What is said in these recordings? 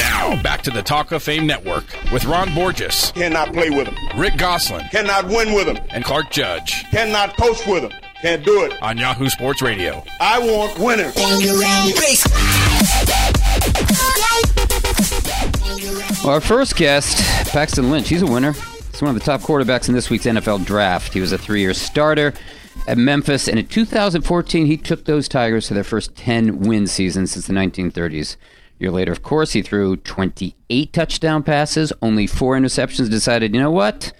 Now, back to the Talk of Fame Network with Ron Borges, Cannot play with him. Rick Gosselin, Cannot win with him. and Clark Judge Cannot coach with him. Can't do it. on Yahoo Sports Radio. I want winners. Well, our first guest, Paxton Lynch, he's a winner. He's one of the top quarterbacks in this week's NFL draft. He was a three year starter at Memphis, and in 2014, he took those Tigers to their first 10 win season since the 1930s. Year later, of course, he threw 28 touchdown passes, only four interceptions, decided, you know what?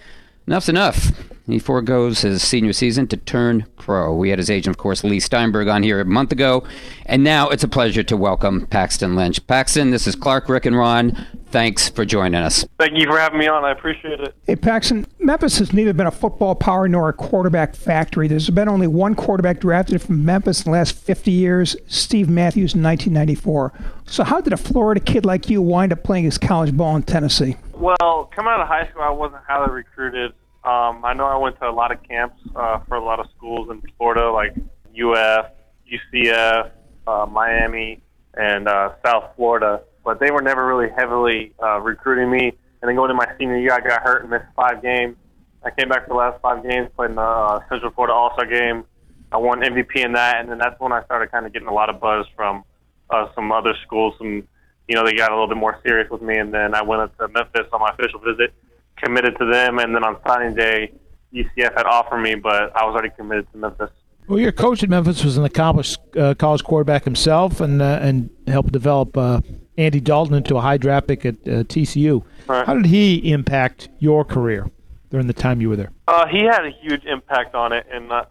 Enough's enough. He foregoes his senior season to turn pro. We had his agent, of course, Leigh Steinberg, on here a month ago. And now it's a pleasure to welcome Paxton Lynch. Paxton, this is Clark, Rick, and Ron. Thanks for joining us. Thank you for having me on. I appreciate it. Hey, Paxton, Memphis has neither been a football power nor a quarterback factory. There's been only one quarterback drafted from Memphis in the last 50 years, Steve Matthews in 1994. So, how did a Florida kid like you wind up playing his college ball in Tennessee? Well, coming out of high school, I wasn't highly recruited. Um, I know I went to a lot of camps uh, for a lot of schools in Florida, like UF, UCF, uh, Miami, and uh, South Florida, but they were never really heavily uh, recruiting me. And then going into my senior year, I got hurt and missed five games. I came back for the last five games, played in the uh, Central Florida All Star game. I won MVP in that, and then that's when I started kind of getting a lot of buzz from uh, some other schools. Some, you know, they got a little bit more serious with me, and then I went up to Memphis on my official visit, committed to them, and then on signing day, UCF had offered me, but I was already committed to Memphis. Well, your coach at Memphis was an accomplished uh, college quarterback himself, and uh, and helped develop uh, Andy Dalton into a high draft pick at uh, TCU. Right. How did he impact your career during the time you were there? Uh, he had a huge impact on it, and uh,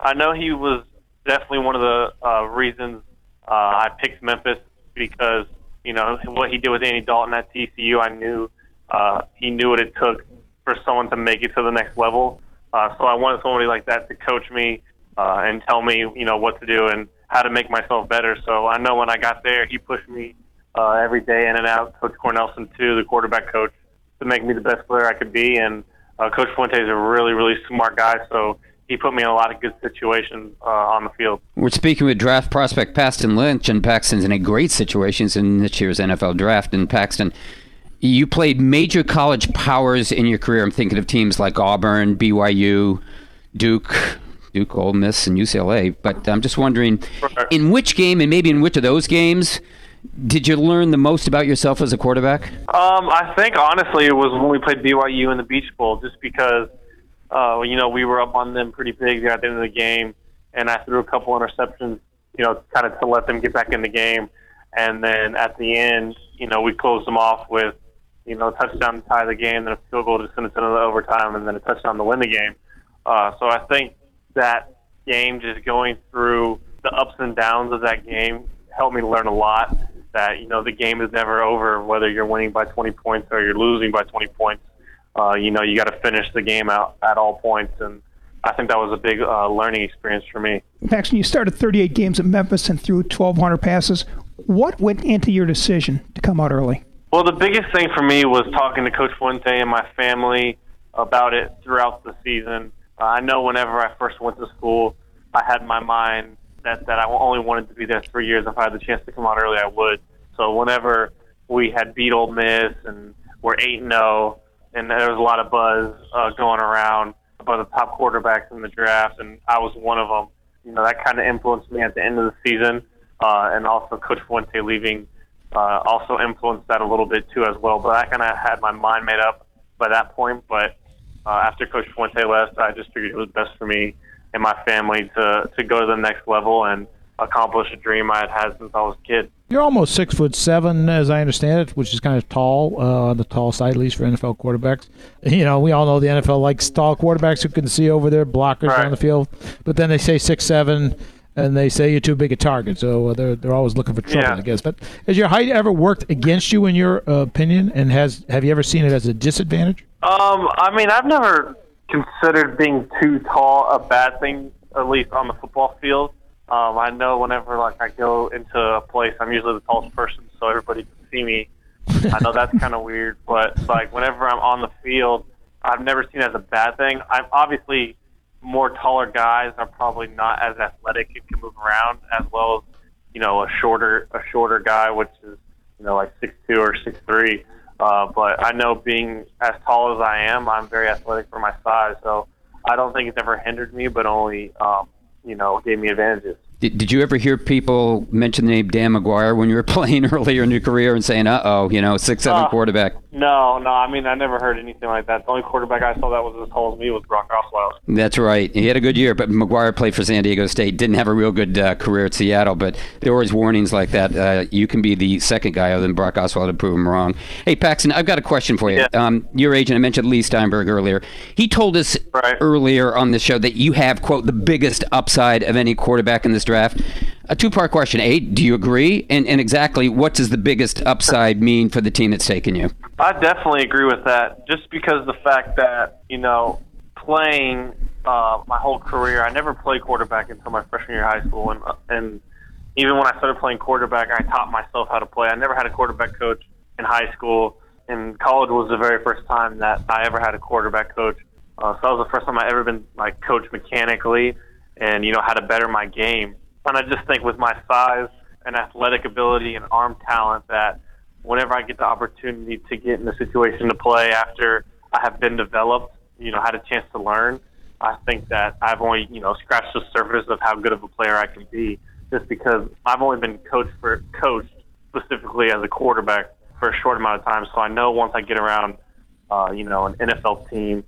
I know he was definitely one of the uh, reasons uh, I picked Memphis because you know what he did with Andy Dalton at TCU. I knew uh, he knew what it took for someone to make it to the next level. Uh, so I wanted somebody like that to coach me uh, and tell me, you know, what to do and how to make myself better. So I know when I got there, he pushed me uh, every day in and out. Coach Cornelson too, the quarterback coach, to make me the best player I could be. And uh, Coach Fuente is a really, really smart guy, so he put me in a lot of good situations uh, on the field. We're speaking with draft prospect Paxton Lynch, and Paxton's in a great situation in this year's NFL draft. And Paxton, you played major college powers in your career. I'm thinking of teams like Auburn, BYU, Duke, Duke, Ole Miss, and UCLA. But I'm just wondering, in which game, and maybe in which of those games, did you learn the most about yourself as a quarterback? Um, I think honestly it was when we played BYU in the Beach Bowl, just because uh, you know we were up on them pretty big there at the end of the game, and I threw a couple interceptions, you know, kind of to let them get back in the game, and then at the end, you know, we closed them off with you know touchdown to tie the game, then a field goal to send us into overtime, and then a touchdown to win the game. Uh, so I think that game, just going through the ups and downs of that game, helped me learn a lot. That you know the game is never over, whether you're winning by 20 points or you're losing by 20 points. Uh, you know you got to finish the game out at all points, and I think that was a big uh, learning experience for me. Paxton, you started 38 games at Memphis and threw 1,200 passes. What went into your decision to come out early? Well, the biggest thing for me was talking to Coach Fuente and my family about it throughout the season. Uh, I know whenever I first went to school, I had in my mind that, that I only wanted to be there three years. If I had the chance to come out early, I would. So whenever we had beat Ole Miss and we're 8 0, and there was a lot of buzz uh, going around about the top quarterbacks in the draft, and I was one of them. You know, that kind of influenced me at the end of the season, uh, and also Coach Fuente leaving uh, also influenced that a little bit too as well. But I kind of had my mind made up by that point. But uh, after Coach Fuente left, I just figured it was best for me and my family to to go to the next level and accomplish a dream I had had since I was a kid. You're almost six foot seven, as I understand it, which is kind of tall uh, on the tall side, at least for NFL quarterbacks. You know, we all know the NFL likes tall quarterbacks who can see over their blockers Right. on the field, but then they say six seven, and they say you're too big a target. So uh, they're they're always looking for trouble, Yeah. I guess. But has your height ever worked against you, in your uh, opinion? And has have you ever seen it as a disadvantage? Um, I mean, I've never considered being too tall a bad thing, at least on the football field. Um, I know whenever like I go into a place, I'm usually the tallest person, so everybody can see me. I know that's kind of weird, but like whenever I'm on the field, I've never seen it as a bad thing. I'm obviously more taller guys are probably not as athletic and can move around as well as you know a shorter a shorter guy, which is you know, like six two or six three. Uh, but I know being as tall as I am, I'm very athletic for my size. So I don't think it's ever hindered me, but only, um, you know, gave me advantages. Did, did you ever hear people mention the name Dan McGwire when you were playing earlier in your career and saying, "Uh oh, you know, six seven Uh, quarterback"? No, no. I mean, I never heard anything like that. The only quarterback I saw that was as tall as me was Brock Osweiler. That's right. He had a good year, but McGwire played for San Diego State. Didn't have a real good uh, career at Seattle, but there were always warnings like that. Uh, you can be the second guy other than Brock Osweiler to prove him wrong. Hey, Paxton, I've got a question for you. Yeah. Um, your agent, I mentioned Leigh Steinberg earlier. He told us Right. earlier on the show that you have, quote, the biggest upside of any quarterback in this draft. A two part question. A, do you agree? And, and exactly what does the biggest upside mean for the team that's taken you? I definitely agree with that. Just because the fact that you know playing uh, my whole career, I never played quarterback until my freshman year of high school, and and even when I started playing quarterback, I taught myself how to play. I never had a quarterback coach in high school, and college was the very first time that I ever had a quarterback coach. Uh, so that was the first time I ever been like coached mechanically, and you know how to better my game. And I just think with my size and athletic ability and arm talent that whenever I get the opportunity to get in a situation to play after I have been developed, you know, had a chance to learn, I think that I've only, you know, scratched the surface of how good of a player I can be just because I've only been coached for coached specifically as a quarterback for a short amount of time. So I know once I get around uh, you know, an NFL team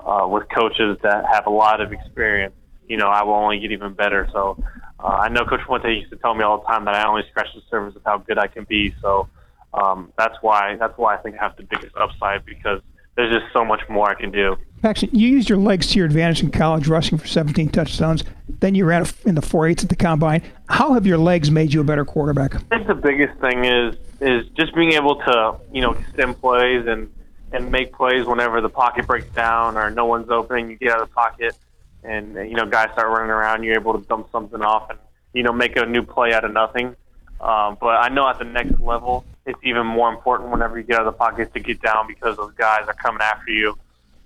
uh, with coaches that have a lot of experience, you know, I will only get even better. So uh, I know Coach Fuente used to tell me all the time that I only scratch the surface of how good I can be. So um, that's why that's why I think I have the biggest upside because there's just so much more I can do. Paxton, you used your legs to your advantage in college, rushing for 17 touchdowns. Then you ran in the 4.8s at the combine. How have your legs made you a better quarterback? I think the biggest thing is is just being able to you know extend plays and and make plays whenever the pocket breaks down or no one's opening. You get out of the pocket and you know guys start running around. You're able to dump something off and you know make a new play out of nothing. Um, but I know at the next level, it's even more important whenever you get out of the pocket to get down because those guys are coming after you,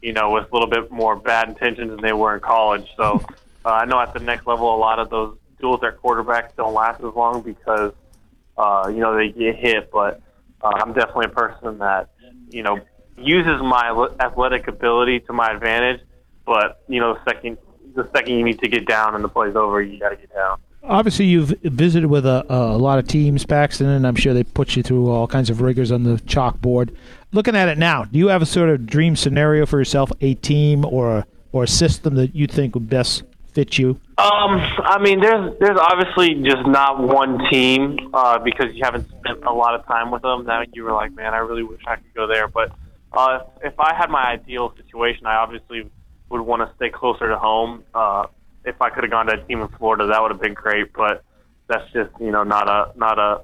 you know, with a little bit more bad intentions than they were in college. So uh, I know at the next level, a lot of those duels at quarterbacks don't last as long because, uh, you know, they get hit. But uh, I'm definitely a person that, you know, uses my athletic ability to my advantage. But you know, the second the second you need to get down and the play's over, you got to get down. Obviously, you've visited with a, a lot of teams, Paxton, and I'm sure they put you through all kinds of rigors on the chalkboard. Looking at it now, do you have a sort of dream scenario for yourself, a team or a, or a system that you think would best fit you? Um, I mean, there's there's obviously just not one team uh, because you haven't spent a lot of time with them. That you were like, man, I really wish I could go there. But uh, if I had my ideal situation, I obviously would want to stay closer to home. Uh, if I could have gone to a team in Florida, that would have been great. But that's just you know not a not a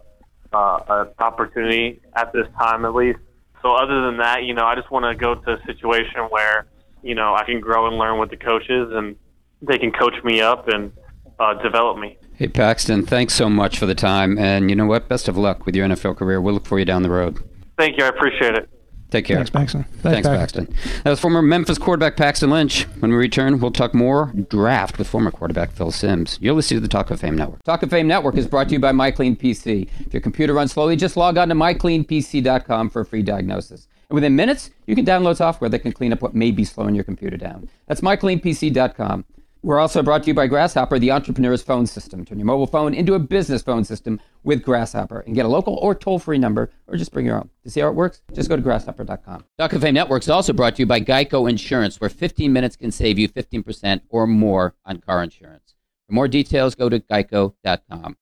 uh, an opportunity at this time, at least. So other than that, you know, I just want to go to a situation where you know I can grow and learn with the coaches and they can coach me up and uh, develop me. Hey, Paxton, thanks so much for the time. And you know what? Best of luck with your NFL career. We'll look for you down the road. Thank you. I appreciate it. Take care. Thanks, Paxton. Thanks, Paxton. That was former Memphis quarterback Paxton Lynch. When we return, we'll talk more draft with former quarterback Phil Simms. You're listening to the Talk of Fame Network. Talk of Fame Network is brought to you by MyCleanPC. If your computer runs slowly, just log on to mycleanpc.com for a free diagnosis. And within minutes, you can download software that can clean up what may be slowing your computer down. That's mycleanpc.com. We're also brought to you by Grasshopper, the entrepreneur's phone system. Turn your mobile phone into a business phone system with Grasshopper and get a local or toll free number or just bring your own. To see how it works, just go to grasshopper.com. Talk of Fame Network is also brought to you by Geico Insurance, where 15 minutes can save you 15% or more on car insurance. For more details, go to geico.com.